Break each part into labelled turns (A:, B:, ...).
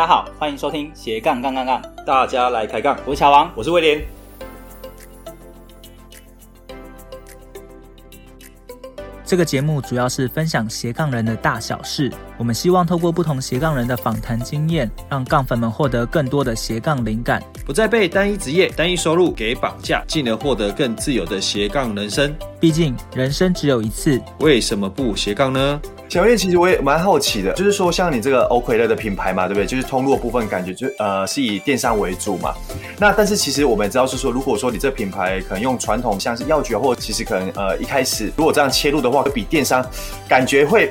A: 大家好，欢迎收听斜杠杠杠杠，
B: 大家来开杠。
A: 我是乔王，
B: 我是威廉。
C: 这个节目主要是分享斜杠人的大小事。我们希望透过不同斜杠人的访谈经验，让杠粉们获得更多的斜杠灵感，
B: 不再被单一职业、单一收入给绑架，进而获得更自由的斜杠人生。
C: 毕竟人生只有一次，
B: 为什么不斜杠呢？
D: 小月，其实我也蛮好奇的，就是说像你这个欧葵乐的品牌嘛，对不对？就是通路的部分，感觉就呃是以电商为主嘛。那但是其实我们也知道是说，如果说你这品牌可能用传统像是药局，或其实可能呃一开始如果这样切入的话，会比电商感觉会。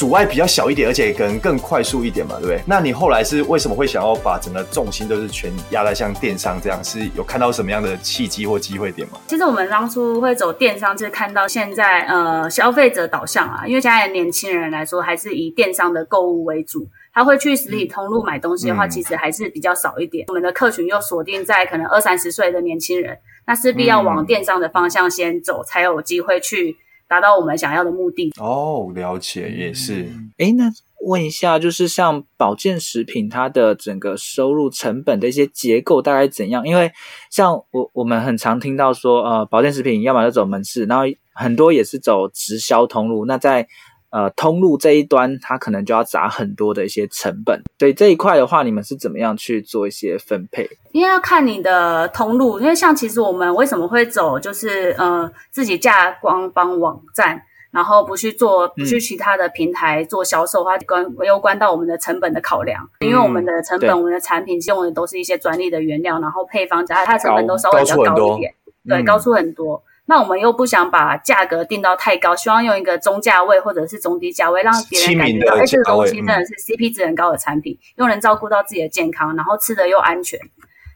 D: 阻碍比较小一点，而且可能更快速一点嘛，对不对？那你后来是为什么会想要把整个重心都是全压在像电商这样？是有看到什么样的契机或机会点吗？
E: 其实我们当初会走电商，就是看到现在呃消费者导向啊，因为现在的年轻人来说还是以电商的购物为主，他会去实体通路买东西的话，其实还是比较少一点。嗯、我们的客群又锁定在可能二三十岁的年轻人，那势必要往电商的方向先走，嗯、才有机会去。达到我们想要的目的
D: 哦，了解也是。
C: 哎，那问一下，就是像保健食品，它的整个收入成本的一些结构大概怎样？因为像我我们很常听到说，呃，保健食品要么就走门市，然后很多也是走直销通路。那在呃，通路这一端，它可能就要砸很多的一些成本。所以这一块的话，你们是怎么样去做一些分配？
E: 因为要看你的通路，因为像其实我们为什么会走，就是呃自己架官方网站，然后不去做，不去其他的平台做销售的话，关又关到我们的成本的考量。因为我们的成本，我们的产品用的都是一些专利的原料，然后配方加它的成本都稍微比较高一点，对，高出很多。那我们又不想把价格定到太高，希望用一个中价位或者是中低价位，让别人感觉到，哎，这个东西真的是 CP 值很高的产品，又能照顾到自己的健康，然后吃的又安全。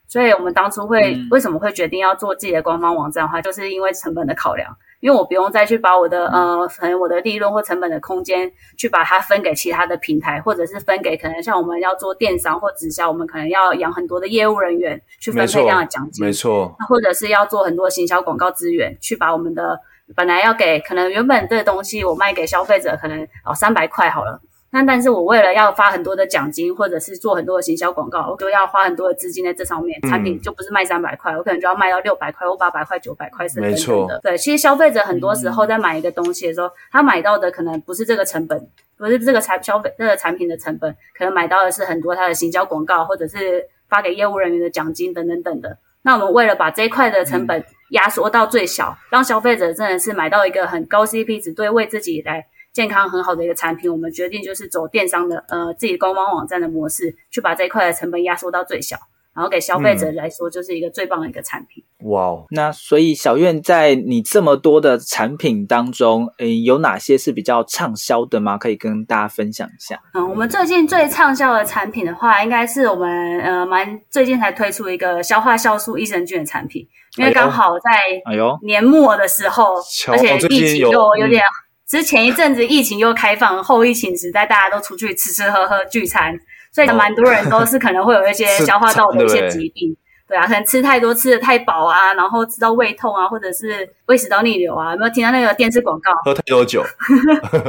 E: 所以我们当初会、嗯、为什么会决定要做自己的官方网站的话，就是因为成本的考量。因为我不用再去把我的呃，可能我的利润或成本的空间去把它分给其他的平台，或者是分给可能像我们要做电商或直销，我们可能要养很多的业务人员去分配这样的奖金，
D: 没错，
E: 或者是要做很多行销广告资源，去把我们的本来要给可能原本这东西我卖给消费者可能哦三百块好了。那但是我为了要发很多的奖金，或者是做很多的行销广告，我就要花很多的资金在这上面。产品就不是卖三百块，我可能就要卖到六百块或八百块、九百块，是没错的。对，其实消费者很多时候在买一个东西的时候，他买到的可能不是这个成本，不是这个产消费这个产品的成本，可能买到的是很多他的行销广告，或者是发给业务人员的奖金等等等的。那我们为了把这一块的成本压缩到最小，让消费者真的是买到一个很高 CP 值，对为自己来。健康很好的一个产品，我们决定就是走电商的呃自己官方网站的模式，去把这一块的成本压缩到最小，然后给消费者来说就是一个最棒的一个产品。
C: 哇哦、嗯！那所以小院在你这么多的产品当中，嗯，有哪些是比较畅销的吗？可以跟大家分享一下。
E: 嗯，我们最近最畅销的产品的话，应该是我们呃蛮最近才推出一个消化酵素益生菌的产品，因为刚好在哎呦年末的时候，哎、而且疫情又有点。之前一阵子疫情又开放，后疫情时代大家都出去吃吃喝喝聚餐，所以蛮多人都是可能会有一些消化道的一些疾病。对啊，可能吃太多，吃的太饱啊，然后吃到胃痛啊，或者是胃食道逆流啊，有没有听到那个电视广告？
D: 喝太多酒。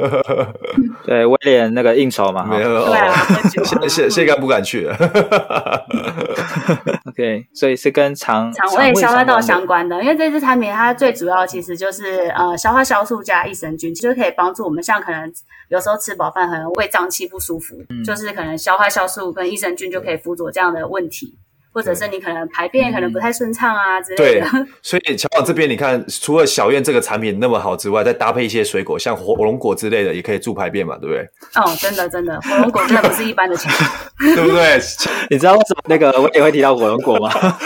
C: 对，威廉那个应酬嘛，
D: 没有。对啊，喝酒。现现现在不敢去了。
C: OK，所以是跟肠
E: 肠胃消化道相关的，因为这支产品它最主要其实就是呃消化酵素加益生菌，其实可以帮助我们，像可能有时候吃饱饭可能胃胀气不舒服，嗯、就是可能消化酵素跟益生菌就可以辅佐这样的问题。或者是你可能排便可能不太顺畅啊之类的。对，
D: 所以乔宝这边你看，除了小燕这个产品那么好之外，再搭配一些水果，像火龙果之类的，也可以助排便嘛，对不对？
E: 哦，真的真的，火龙果真的不是一般的产品，
D: 对不对？
C: 你知道为什么那个我也会提到火龙果吗？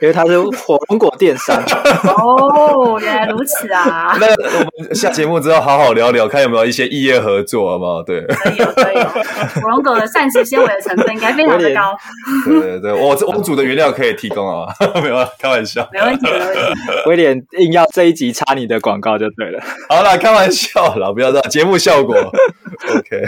C: 因为它是火龙果电商。
E: 哦，原来如此啊！
D: 那我们下节目之后好好聊聊，看有没有一些异业合作，好不好？对，
E: 可以有可以有。火龙果的膳食纤维的成分应该非常的高。
D: 对对对，我这我煮的原料可以提供啊，没有开玩笑，
E: 没问题没问题。
C: 威廉硬要这一集插你的广告就对了。
D: 好了，开玩笑啦，不要这样，节目效果。OK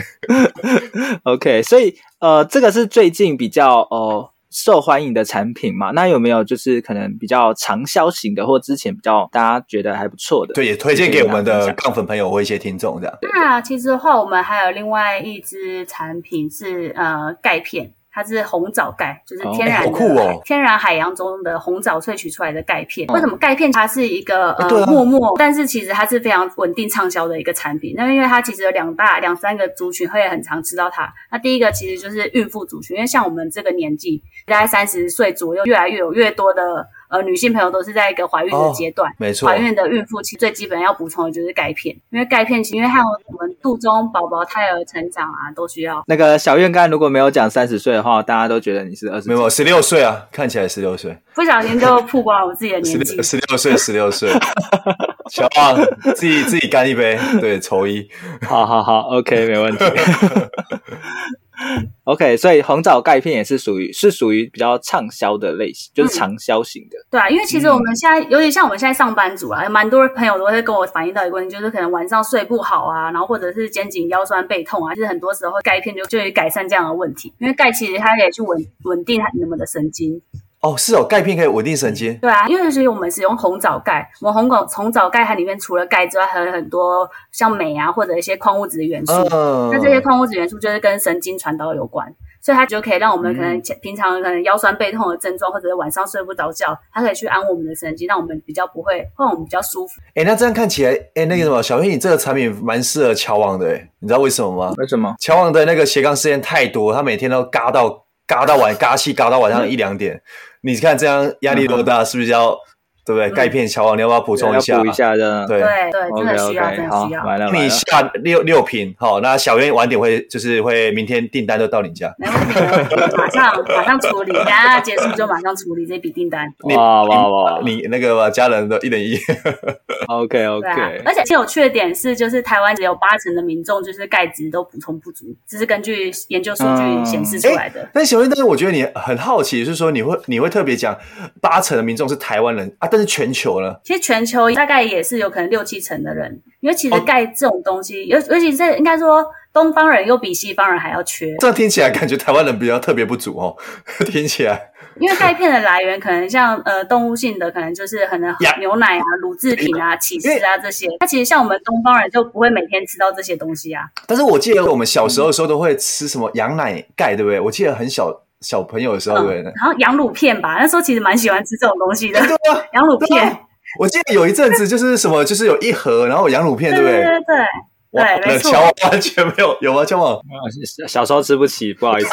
C: OK，所以呃，这个是最近比较呃受欢迎的产品嘛。那有没有就是可能比较长销型的，或之前比较大家觉得还不错的？
D: 对，也推荐给我们的杠粉朋友或一些听众这样。
E: 那其实的话，我们还有另外一支产品是呃钙片。它是红藻钙，就是天然天然海洋中的红藻萃取出来的钙片。为什么钙片它是一个呃默默、啊，但是其实它是非常稳定畅销的一个产品？那因为它其实有两大两三个族群会很常吃到它。那第一个其实就是孕妇族群，因为像我们这个年纪，大概三十岁左右，越来越有越多的。呃，女性朋友都是在一个怀孕的阶段，
D: 哦、没错，
E: 怀孕的孕妇其实最基本要补充的就是钙片，因为钙片其实因为还有我们肚中宝宝胎儿成长啊，都需要。
C: 那个小院刚才如果没有讲三十岁的话，大家都觉得你是二十，
D: 没有十六岁啊，看起来十六岁，
E: 不小心就曝光了我自己的年纪，
D: 十六岁，十六岁，小王自己自己干一杯，对，抽一，
C: 好好好，OK，没问题。OK，所以红枣钙片也是属于是属于比较畅销的类型，就是长销型的。
E: 嗯、对啊，因为其实我们现在，尤、嗯、其像我们现在上班族啊，蛮多朋友都会跟我反映到一个问题，就是可能晚上睡不好啊，然后或者是肩颈腰酸背痛啊，就是很多时候钙片就就可以改善这样的问题，因为钙其实它可以去稳稳定你们的神经。
D: 哦，是哦，钙片可以稳定神经。
E: 对啊，因为其实我们使用红枣钙，我们红枣红枣钙它里面除了钙之外，还有很多像镁啊或者一些矿物质的元素。嗯。那这些矿物质元素就是跟神经传导有关，所以它就可以让我们可能平常可能腰酸背痛的症状，或者是晚上睡不着觉，它可以去安我们的神经，让我们比较不会，让我们比较舒服。
D: 哎，那这样看起来，哎，那个什么，小黑，你这个产品蛮适合乔王的，哎，你知道为什么吗？
C: 为什么？
D: 乔王的那个斜杠时间太多，他每天都嘎到嘎到晚，嘎气嘎到晚上一两点。你看这样压力多大，是不是要？对不对？钙片乔王，你要不要补充一下？
C: 补一下的。
E: 对对对，真的需要，真的需要。
D: 你下六六瓶，好，那小袁晚点会就是会明天订单都到你家。
E: 没问题，马上马上处理，等下结束就马上处理这笔订单。
C: 哇哇哇！
D: 你那个家人的一等一。
C: OK OK。
E: 而且最有趣的点是，就是台湾只有八成的民众就是钙质都补充不足，这是根据研究数据显示出来的。
D: 但小袁，但是我觉得你很好奇，就是说你会你会特别讲八成的民众是台湾人啊。但是全球呢？
E: 其实全球大概也是有可能六七成的人，因为其实钙这种东西，尤、哦、尤其是应该说东方人又比西方人还要缺。
D: 这样听起来感觉台湾人比较特别不足哦，听起来。
E: 因为钙片的来源可能像呃动物性的，可能就是可能牛奶啊、乳制品啊、起司啊这些。它其实像我们东方人就不会每天吃到这些东西啊。
D: 但是我记得我们小时候的时候都会吃什么羊奶钙，对不对？我记得很小。小朋友的时候，对、嗯，
E: 然后羊乳片吧，那时候其实蛮喜欢吃这种东西的。对啊，羊乳片。
D: 我记得有一阵子就是什么，就是有一盒，然后羊乳片，对不对？
E: 对对对，
D: 哇对，没错。乔王完全没有，有吗？乔王？
C: 小时候吃不起，不好意思。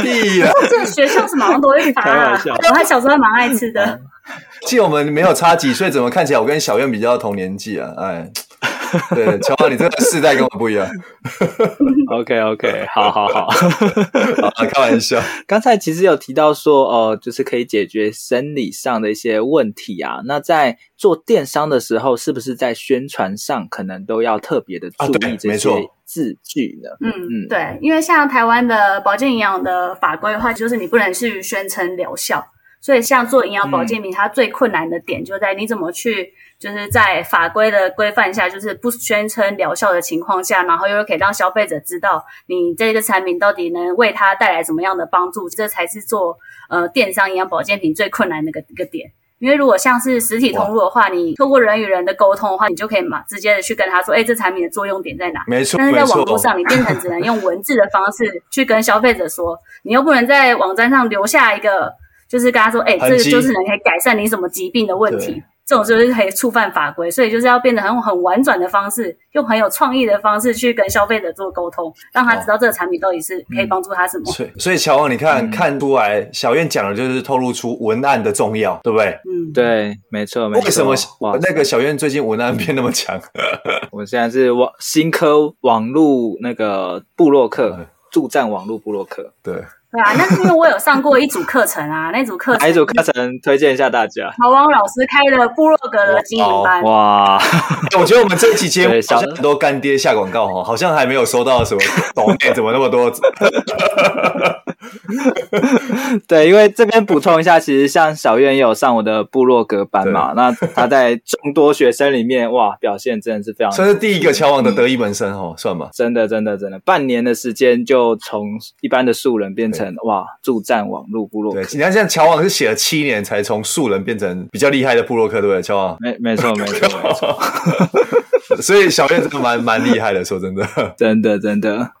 D: 屁啊！
E: 这学校是马上都会发啊。我还小时候还蛮爱吃的。
D: 记得我们没有差几岁，怎么看起来我跟小苑比较同年纪啊？哎。对，乔王，你这个世代跟我不一样。
C: OK OK，好好好，好，
D: 开玩笑。
C: 刚才其实有提到说，呃，就是可以解决生理上的一些问题啊。那在做电商的时候，是不是在宣传上可能都要特别的注意这些字句呢？
E: 嗯嗯，对，因为像台湾的保健营养的法规的话，就是你不能去宣称疗效。所以，像做营养保健品，它最困难的点就在你怎么去，就是在法规的规范下，就是不宣称疗效的情况下，然后又可以让消费者知道你这个产品到底能为他带来什么样的帮助，这才是做呃电商营养保健品最困难的一个一个点。因为如果像是实体通路的话，你透过人与人的沟通的话，你就可以嘛直接的去跟他说，哎，这产品的作用点在哪？
D: 没错，
E: 但是在网络上，你变成只能用文字的方式去跟消费者说，你又不能在网站上留下一个。就是跟他说，哎、欸，这个就是能可以改善你什么疾病的问题，这种就是可以触犯法规，所以就是要变得很很婉转的方式，用很有创意的方式去跟消费者做沟通，让他知道这个产品到底是可以帮助他什么。哦嗯、
D: 所以，乔王，你看、嗯、看出来，小苑讲的就是透露出文案的重要，对不对？
C: 嗯，对，没错，没错。
D: 为什么那个小苑最近文案变那么强？
C: 我们现在是网新科网络那个部落客，助战网络部落客，
D: 对。
E: 对啊，那是因为我有上过一组课程啊，那组课程，
C: 哪一组课程推荐一下大家？
E: 乔王老师开的部落格的经营班。
C: 哇，
D: 我觉得我们这期节目好像很多干爹下广告哦，好像还没有收到什么抖内，怎么那么多？
C: 对，因为这边补充一下，其实像小院也有上我的部落格班嘛，那他在众多学生里面，哇，表现真的是非常，
D: 算是第一个乔王的得意门生哦，算吧？
C: 真的，真的，真的，半年的时间就从一般的素人变成哇，助战网络部落客。
D: 对，你看现在乔王是写了七年才从素人变成比较厉害的部落客，对不对？乔王，
C: 没，没错，没错，没错。
D: 所以小苑真的蛮蛮厉害的，说真的，
C: 真的，真的。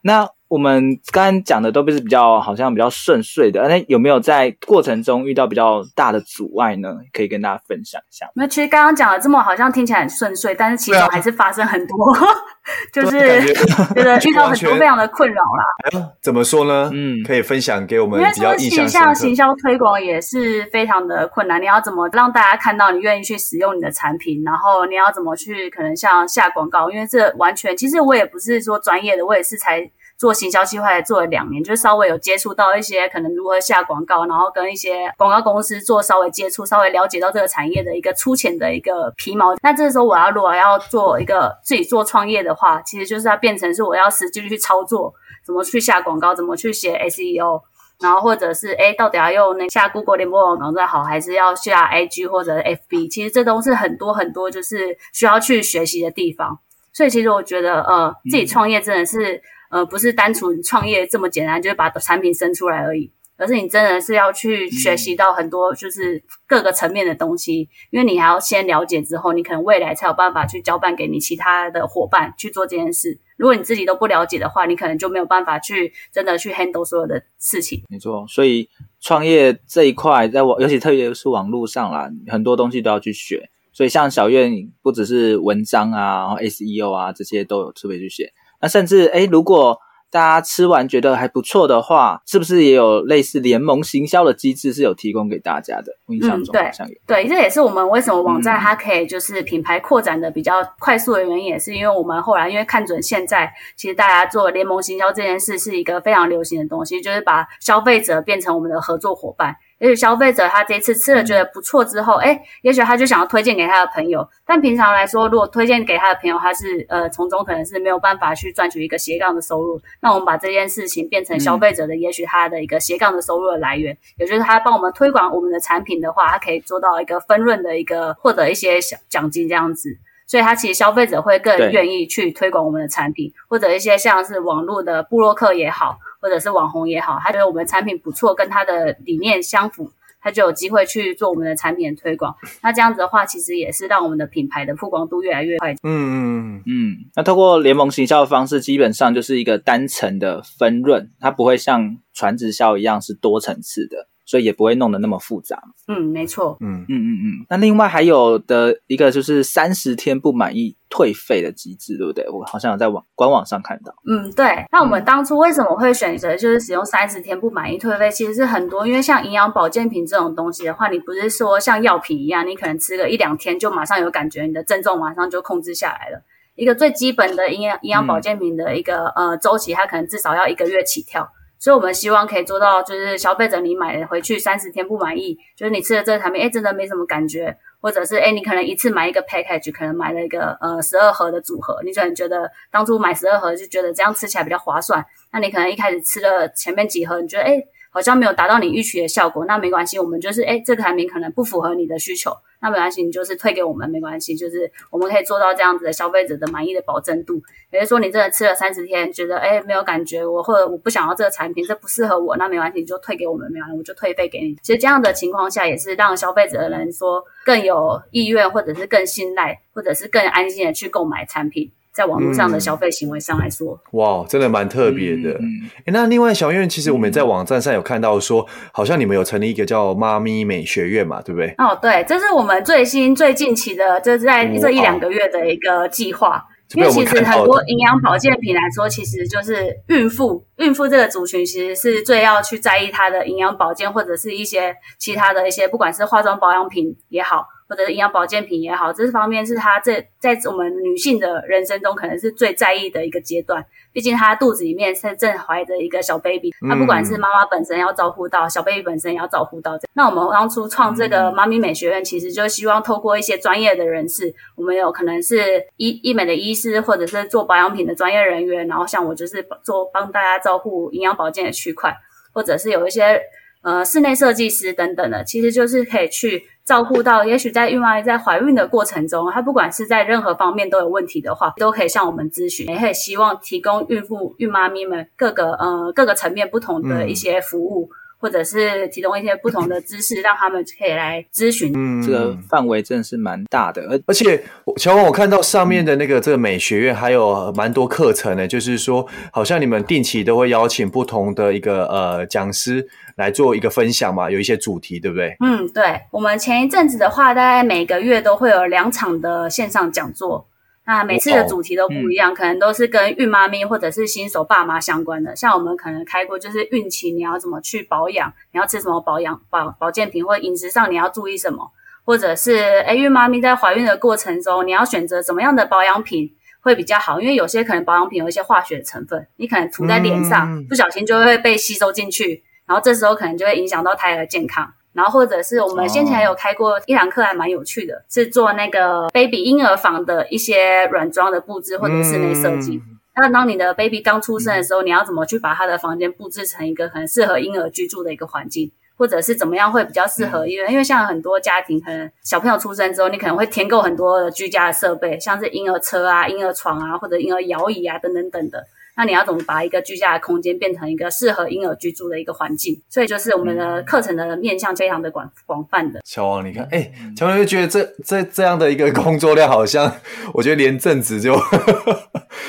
C: 那我们刚刚讲的都不是比较好像比较顺遂的，那有没有在过程中遇到比较大的阻碍呢？可以跟大家分享一下。
E: 那其实刚刚讲的这么好像听起来很顺遂，但是其实还是发生很多，啊、就是觉得遇到很多非常的困扰啦。
D: 哎，怎么说呢？嗯，可以分享给我们比较印象深刻。
E: 像行销推广也是非常的困难，你要怎么让大家看到你愿意去使用你的产品？然后你要怎么去可能像下广告？因为这完全其实我也不是说专业的，我也是才。做行销计划也做了两年，就是稍微有接触到一些可能如何下广告，然后跟一些广告公司做稍微接触，稍微了解到这个产业的一个粗浅的一个皮毛。那这个时候我要如果要做一个自己做创业的话，其实就是要变成是我要实际去操作，怎么去下广告，怎么去写 SEO，然后或者是诶到底要用那下 Google 联播网网站好，还是要下 IG 或者 FB？其实这都是很多很多就是需要去学习的地方。所以其实我觉得呃自己创业真的是。呃，不是单纯创业这么简单，就是把产品生出来而已，而是你真的是要去学习到很多，就是各个层面的东西，因为你还要先了解之后，你可能未来才有办法去交办给你其他的伙伴去做这件事。如果你自己都不了解的话，你可能就没有办法去真的去 handle 所有的事情。
C: 没错，所以创业这一块，在网，尤其特别是网络上啦，很多东西都要去学。所以像小月，不只是文章啊，然后 SEO 啊这些都有特别去学。那甚至诶，如果大家吃完觉得还不错的话，是不是也有类似联盟行销的机制是有提供给大家的？我印象中好像有。
E: 对，这也是我们为什么网站它可以就是品牌扩展的比较快速的原因，也是因为我们后来因为看准现在其实大家做联盟行销这件事是一个非常流行的东西，就是把消费者变成我们的合作伙伴。也许消费者他这一次吃了觉得不错之后，哎、嗯，也许他就想要推荐给他的朋友。但平常来说，如果推荐给他的朋友，他是呃从中可能是没有办法去赚取一个斜杠的收入。那我们把这件事情变成消费者的，也许他的一个斜杠的收入的来源，嗯、也就是他帮我们推广我们的产品的话，他可以做到一个分润的一个获得一些小奖金这样子。所以，他其实消费者会更愿意去推广我们的产品，或者一些像是网络的布洛克也好。或者是网红也好，他觉得我们产品不错，跟他的理念相符，他就有机会去做我们的产品的推广。那这样子的话，其实也是让我们的品牌的曝光度越来越快。嗯
C: 嗯嗯。那透过联盟行销的方式，基本上就是一个单层的分润，它不会像传直销一样是多层次的。所以也不会弄得那么复杂。
E: 嗯，没错。
C: 嗯嗯嗯嗯。那另外还有的一个就是三十天不满意退费的机制，对不对？我好像有在网官网上看到。
E: 嗯，对。那我们当初为什么会选择就是使用三十天不满意退费？其实是很多，因为像营养保健品这种东西的话，你不是说像药品一样，你可能吃个一两天就马上有感觉，你的症状马上就控制下来了。一个最基本的营养营养保健品的一个、嗯、呃周期，它可能至少要一个月起跳。所以，我们希望可以做到，就是消费者你买回去三十天不满意，就是你吃了这个产品，哎，真的没什么感觉，或者是哎，你可能一次买一个 package，可能买了一个呃十二盒的组合，你可能觉得当初买十二盒就觉得这样吃起来比较划算，那你可能一开始吃了前面几盒，你觉得哎。好像没有达到你预期的效果，那没关系，我们就是诶这个产品可能不符合你的需求，那没关系，你就是退给我们没关系，就是我们可以做到这样子的消费者的满意的保证度。也就是说，你真的吃了三十天，觉得诶没有感觉，我或者我不想要这个产品，这不适合我，那没关系，你就退给我们，没关系，我就退费给你。其实这样的情况下，也是让消费者的人说更有意愿，或者是更信赖，或者是更安心的去购买产品。在网络上的消费行为上来说，
D: 嗯、哇，真的蛮特别的。嗯欸、那另外，小院其实我们在网站上有看到说，好像你们有成立一个叫“妈咪美学院”嘛，对不对？
E: 哦，对，这是我们最新、最近期的，这是在这一两个月的一个计划。因为其实很多营养保健品来说，其实就是孕妇，孕妇这个族群其实是最要去在意它的营养保健，或者是一些其他的一些，不管是化妆保养品也好。或者是营养保健品也好，这方面是她这在我们女性的人生中可能是最在意的一个阶段。毕竟她肚子里面是正怀着一个小 baby，她不管是妈妈本身要照顾到，小 baby 本身也要照顾到。那我们当初创这个妈咪美学院，其实就希望透过一些专业的人士，我们有可能是医医美的医师，或者是做保养品的专业人员，然后像我就是做帮大家照顾营养保健的区块，或者是有一些。呃，室内设计师等等的，其实就是可以去照顾到，也许在孕妈在怀孕的过程中，她不管是在任何方面都有问题的话，都可以向我们咨询，也可以希望提供孕妇、孕妈咪们各个呃各个层面不同的一些服务。嗯或者是提供一些不同的知识，让他们可以来咨询。
C: 嗯，这个范围真的是蛮大的，而
D: 而且乔文，我看到上面的那个这个美学院还有蛮多课程的，就是说好像你们定期都会邀请不同的一个呃讲师来做一个分享嘛，有一些主题，对不对？
E: 嗯，对。我们前一阵子的话，大概每个月都会有两场的线上讲座。那每次的主题都不一样，哦嗯、可能都是跟孕妈咪或者是新手爸妈相关的。像我们可能开过，就是孕期你要怎么去保养，你要吃什么保养保保健品，或饮食上你要注意什么，或者是哎孕妈咪在怀孕的过程中，你要选择什么样的保养品会比较好？因为有些可能保养品有一些化学成分，你可能涂在脸上，嗯、不小心就会被吸收进去，然后这时候可能就会影响到胎儿的健康。然后或者是我们先前有开过一堂课，还蛮有趣的，是做那个 baby 婴儿房的一些软装的布置或者室内设计。那当你的 baby 刚出生的时候，你要怎么去把他的房间布置成一个很适合婴儿居住的一个环境，或者是怎么样会比较适合？因为因为像很多家庭，可能小朋友出生之后，你可能会添购很多的居家的设备，像是婴儿车啊、婴儿床啊，或者婴儿摇椅啊等等等等的。那你要怎么把一个居家的空间变成一个适合婴儿居住的一个环境？所以就是我们的课程的面向非常的广广泛的。
D: 乔王，你看，哎、欸，乔王就觉得这这这样的一个工作量，好像我觉得连正职就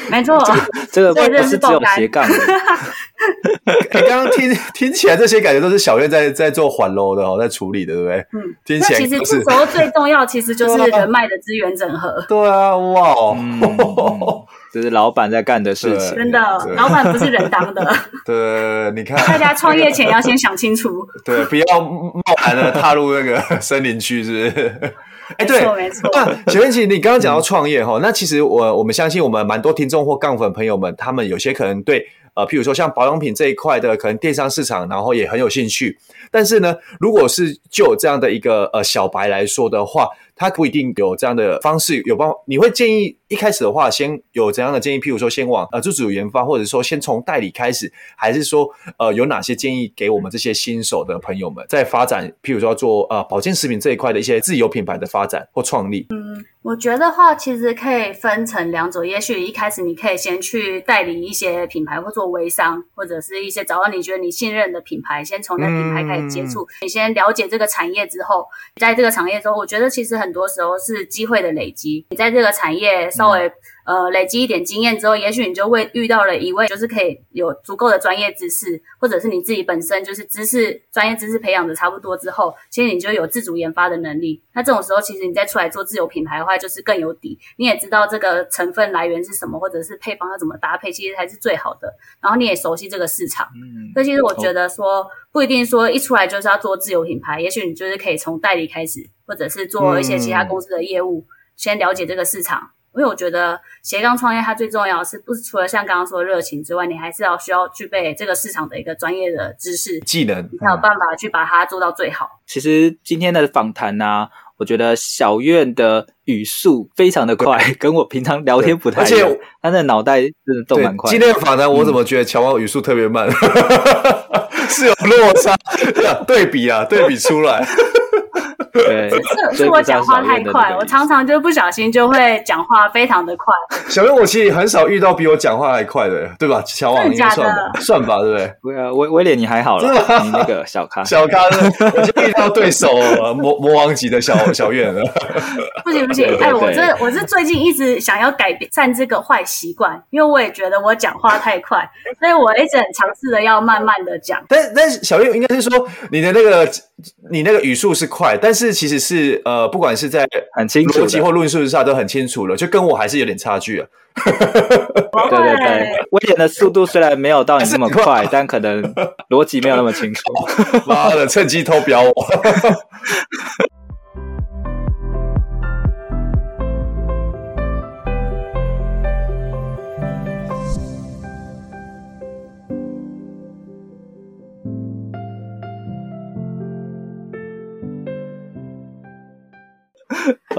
E: 没错 错，
C: 这个不是只有斜杠。
D: 你刚刚听听起来，这些感觉都是小月在在做环喽的哦，在处理的，对不对？嗯，听起来、就是、
E: 其实这时候最重要，其实就是 人脉的资源整合。
D: 对啊，哇哦。
C: 嗯这是老板在干的事情，
E: 真的，老板不是人当的。
D: 对，你看，
E: 大家创业前要先想清楚。
D: 对，不要贸然的踏入那个 森林区，是不是？哎，对，没错。那请问，其实你刚刚讲到创业哈，嗯、那其实我我们相信，我们蛮多听众或杠粉朋友们，他们有些可能对呃，譬如说像保养品这一块的，可能电商市场，然后也很有兴趣。但是呢，如果是就这样的一个呃小白来说的话，他不一定有这样的方式有办法。你会建议一开始的话，先有怎样的建议？譬如说，先往呃自主研发，或者说先从代理开始，还是说呃有哪些建议给我们这些新手的朋友们在发展？譬如说做呃保健食品这一块的一些自有品牌的发展或创立？
E: 嗯，我觉得话其实可以分成两种。也许一开始你可以先去代理一些品牌，或做微商，或者是一些找到你觉得你信任的品牌，先从那品牌开始接触。嗯、你先了解这个产业之后，在这个产业中，我觉得其实很。很多时候是机会的累积，你在这个产业稍微。呃，累积一点经验之后，也许你就会遇到了一位，就是可以有足够的专业知识，或者是你自己本身就是知识专业知识培养的差不多之后，其实你就有自主研发的能力。那这种时候，其实你再出来做自有品牌的话，就是更有底。你也知道这个成分来源是什么，或者是配方要怎么搭配，其实才是最好的。然后你也熟悉这个市场，嗯，所以其实我觉得说不一定说一出来就是要做自有品牌，也许你就是可以从代理开始，或者是做一些其他公司的业务，嗯、先了解这个市场。因为我觉得斜杠创业，它最重要的是不是除了像刚刚说的热情之外，你还是要需要具备这个市场的一个专业的知识、
D: 技能，
E: 你才有办法去把它做到最好。
C: 其实今天的访谈呢、啊，我觉得小院的语速非常的快，跟我平常聊天不太一样，而且他的脑袋真的动蛮快。
D: 今天的访谈我怎么觉得乔王语速特别慢？嗯、是有落差，对比啊，对比出来。
E: 对，是是我讲话太快，我常常就不小心就会讲话非常的快。
D: 小月，我其实很少遇到比我讲话还快的，对吧？乔王应该算吧，算吧，对不对？
C: 对啊，威威廉你还好了，你那个小咖，
D: 小咖，我就遇到对手魔魔王级的小小月了。
E: 不行不行，哎，我这我是最近一直想要改变善这个坏习惯，因为我也觉得我讲话太快，所以我一直很尝试的要慢慢的讲。
D: 但但是小月应该是说你的那个你那个语速是快，但是。其实是呃，不管是在
C: 很清楚逻
D: 辑或论述上都很清楚了，就跟我还是有点差距啊。
C: 对对对，威廉的速度虽然没有到你那么快，但可能逻辑没有那么清楚。
D: 妈的，趁机偷瞄我。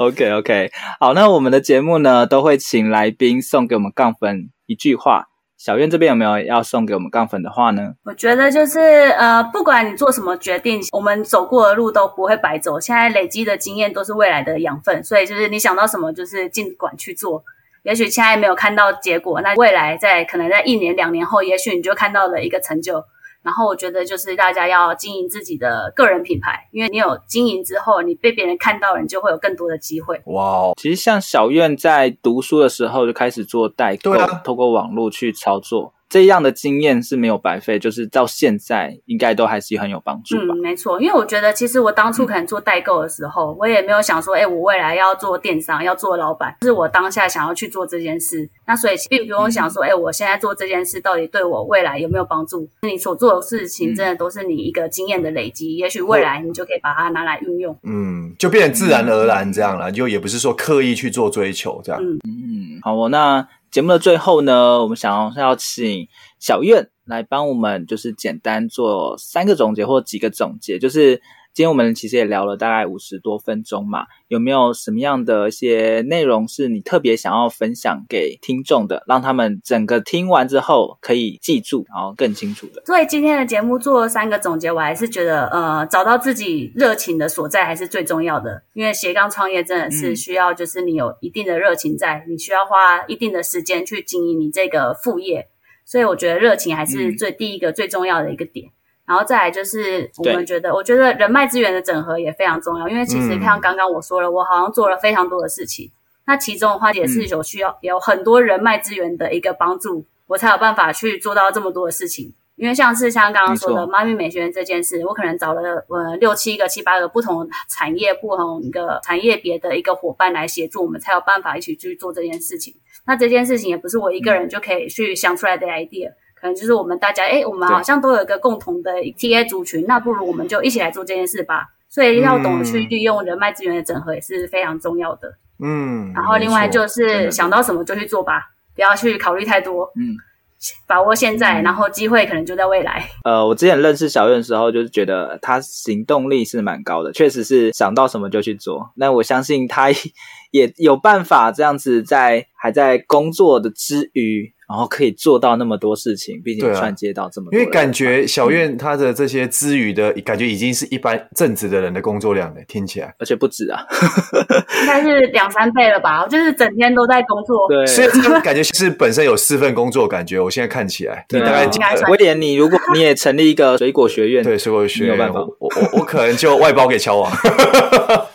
C: OK OK，好，那我们的节目呢，都会请来宾送给我们杠粉一句话。小苑这边有没有要送给我们杠粉的话呢？
E: 我觉得就是呃，不管你做什么决定，我们走过的路都不会白走。现在累积的经验都是未来的养分，所以就是你想到什么，就是尽管去做。也许现在没有看到结果，那未来在可能在一年两年后，也许你就看到了一个成就。然后我觉得就是大家要经营自己的个人品牌，因为你有经营之后，你被别人看到了，你就会有更多的机会。
D: 哇哦！
C: 其实像小院在读书的时候就开始做代购，
D: 对啊，
C: 透过网络去操作。这样的经验是没有白费，就是到现在应该都还是很有帮助吧。
E: 嗯，没错，因为我觉得其实我当初可能做代购的时候，嗯、我也没有想说，哎，我未来要做电商，要做老板，就是我当下想要去做这件事。那所以并不用想说，哎，我现在做这件事到底对我未来有没有帮助？你所做的事情真的都是你一个经验的累积，嗯、也许未来你就可以把它拿来运用。
D: 嗯，就变成自然而然这样了，就也不是说刻意去做追求这样。嗯
C: 嗯，好，我那。节目的最后呢，我们想要请小院来帮我们，就是简单做三个总结或几个总结，就是。今天我们其实也聊了大概五十多分钟嘛，有没有什么样的一些内容是你特别想要分享给听众的，让他们整个听完之后可以记住，然后更清楚的？
E: 所以今天的节目做了三个总结，我还是觉得，呃，找到自己热情的所在还是最重要的，因为斜杠创业真的是需要，就是你有一定的热情在，嗯、你需要花一定的时间去经营你这个副业，所以我觉得热情还是最、嗯、第一个最重要的一个点。然后再来就是，我们觉得，我觉得人脉资源的整合也非常重要，因为其实像刚刚我说了，嗯、我好像做了非常多的事情，那其中的话也是有需要有很多人脉资源的一个帮助，我才有办法去做到这么多的事情。因为像是像刚刚说的妈咪美学院这件事，我可能找了呃六七个、七八个不同产业、不同一个产业别的一个伙伴来协助我们，才有办法一起去做这件事情。那这件事情也不是我一个人就可以去想出来的 idea。可能就是我们大家，哎，我们好像都有一个共同的 TA 族群，那不如我们就一起来做这件事吧。所以要懂得去利用人脉资源的整合也是非常重要的。嗯，然后另外就是想到什么就去做吧，不要去考虑太多。嗯，把握现在，然后机会可能就在未来。
C: 呃，我之前认识小苑的时候，就是觉得他行动力是蛮高的，确实是想到什么就去做。那我相信他也有办法这样子，在还在工作的之余。然后可以做到那么多事情，并且串接到这么多，
D: 因为感觉小院他的这些之余的感觉已经是一般正职的人的工作量了，听起来，
C: 而且不止啊，
E: 应该是两三倍了吧？就是整天都在工作，
C: 对，
D: 所以这个感觉是本身有四份工作，感觉我现在看起来，
C: 对，
D: 大概
C: 威廉，你如果你也成立一个水果学院，
D: 对，水果学院
C: 有办法，
D: 我我我可能就外包给乔王。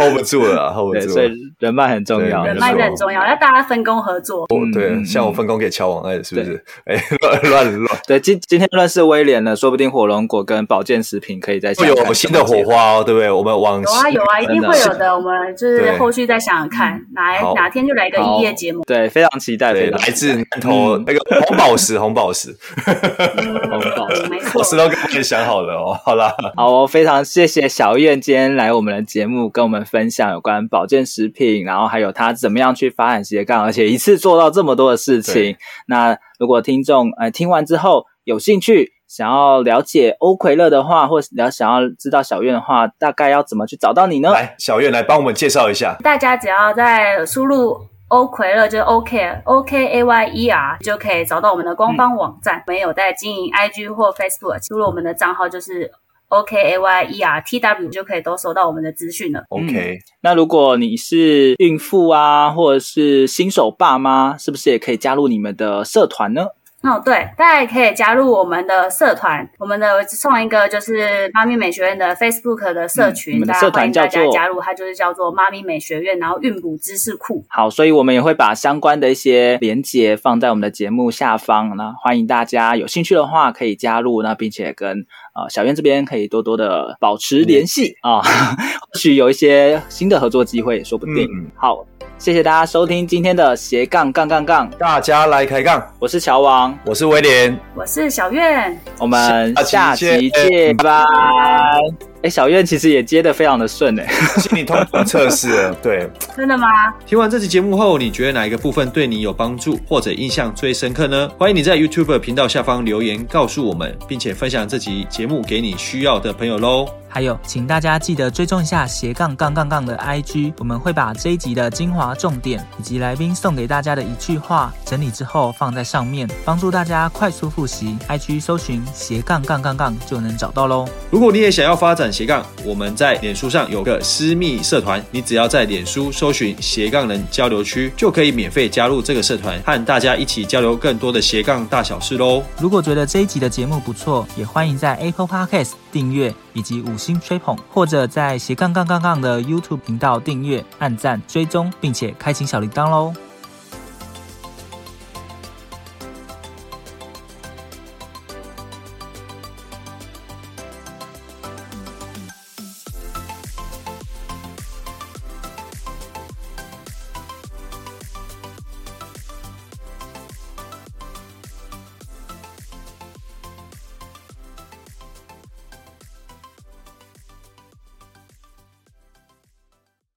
D: hold 不住了，hold 不住了。
C: 所以人脉很重要，
E: 人脉很重要，要大家分工合作。
D: 哦，对，像我分工给乔王，哎，是不是？哎，乱乱乱。
C: 对，今今天认识威廉了，说不定火龙果跟保健食品可以再
D: 会有新的火花哦，对不对？我们往
E: 有啊有啊，一定会有的。我们就是后续再想想看，哪哪天就来一个异业节目。
C: 对，非常期待。对，
D: 来自南投那个红宝石，红宝石，
C: 红宝石，
E: 没错，
D: 我石头哥已经想好了哦。好啦，
C: 好哦，非常谢谢小燕今天来我们的节目，跟我们分享有关保健食品，然后还有他怎么样去发展斜杠，而且一次做到这么多的事情。那如果听众呃听完之后有兴趣，想要了解欧奎乐的话，或者想要知道小苑的话，大概要怎么去找到你呢？
D: 来，小苑来帮我们介绍一下。
E: 大家只要在输入欧魁乐，就是 OK OK A Y E R，就可以找到我们的官方网站。没、嗯、有在经营 IG 或 Facebook，输入我们的账号就是。O K A Y E R T W 就可以都收到我们的资讯了。
C: OK，那如果你是孕妇啊，或者是新手爸妈，是不是也可以加入你们的社团呢？
E: 哦，对，大家也可以加入我们的社团，我们的送一个就是妈咪美学院的 Facebook 的社群，嗯、我们的社团叫做加入，它就是叫做妈咪美学院，然后孕哺知识库。
C: 好，所以我们也会把相关的一些连接放在我们的节目下方，那欢迎大家有兴趣的话可以加入，那并且跟呃小燕这边可以多多的保持联系啊，或许有一些新的合作机会也说不定。嗯、好。谢谢大家收听今天的斜杠杠杠杠，
D: 大家来开杠。
C: 我是乔王，
D: 我是威廉，
E: 我是小月，
C: 我们下期见，拜拜。
F: 哎，小苑其实也接的非常的顺哎，
G: 心理通过测试了，对，
E: 真的吗？
D: 听完这期节目后，你觉得哪一个部分对你有帮助，或者印象最深刻呢？欢迎你在 YouTube 频道下方留言告诉我们，并且分享这期节目给你需要的朋友喽。
C: 还有，请大家记得追踪一下斜杠杠杠杠的 IG，我们会把这一集的精华重点以及来宾送给大家的一句话整理之后放在上面，帮助大家快速复习。IG 搜寻斜杠杠杠杠就能找到喽。
D: 如果你也想要发展斜杠，我们在脸书上有个私密社团，你只要在脸书搜寻斜杠人交流区，就可以免费加入这个社团，和大家一起交流更多的斜杠大小事喽。
C: 如果觉得这一集的节目不错，也欢迎在 Apple Podcast 订阅以及五星吹捧，或者在斜杠杠杠杠的 YouTube 频道订阅、按赞、追踪，并且开启小铃铛喽。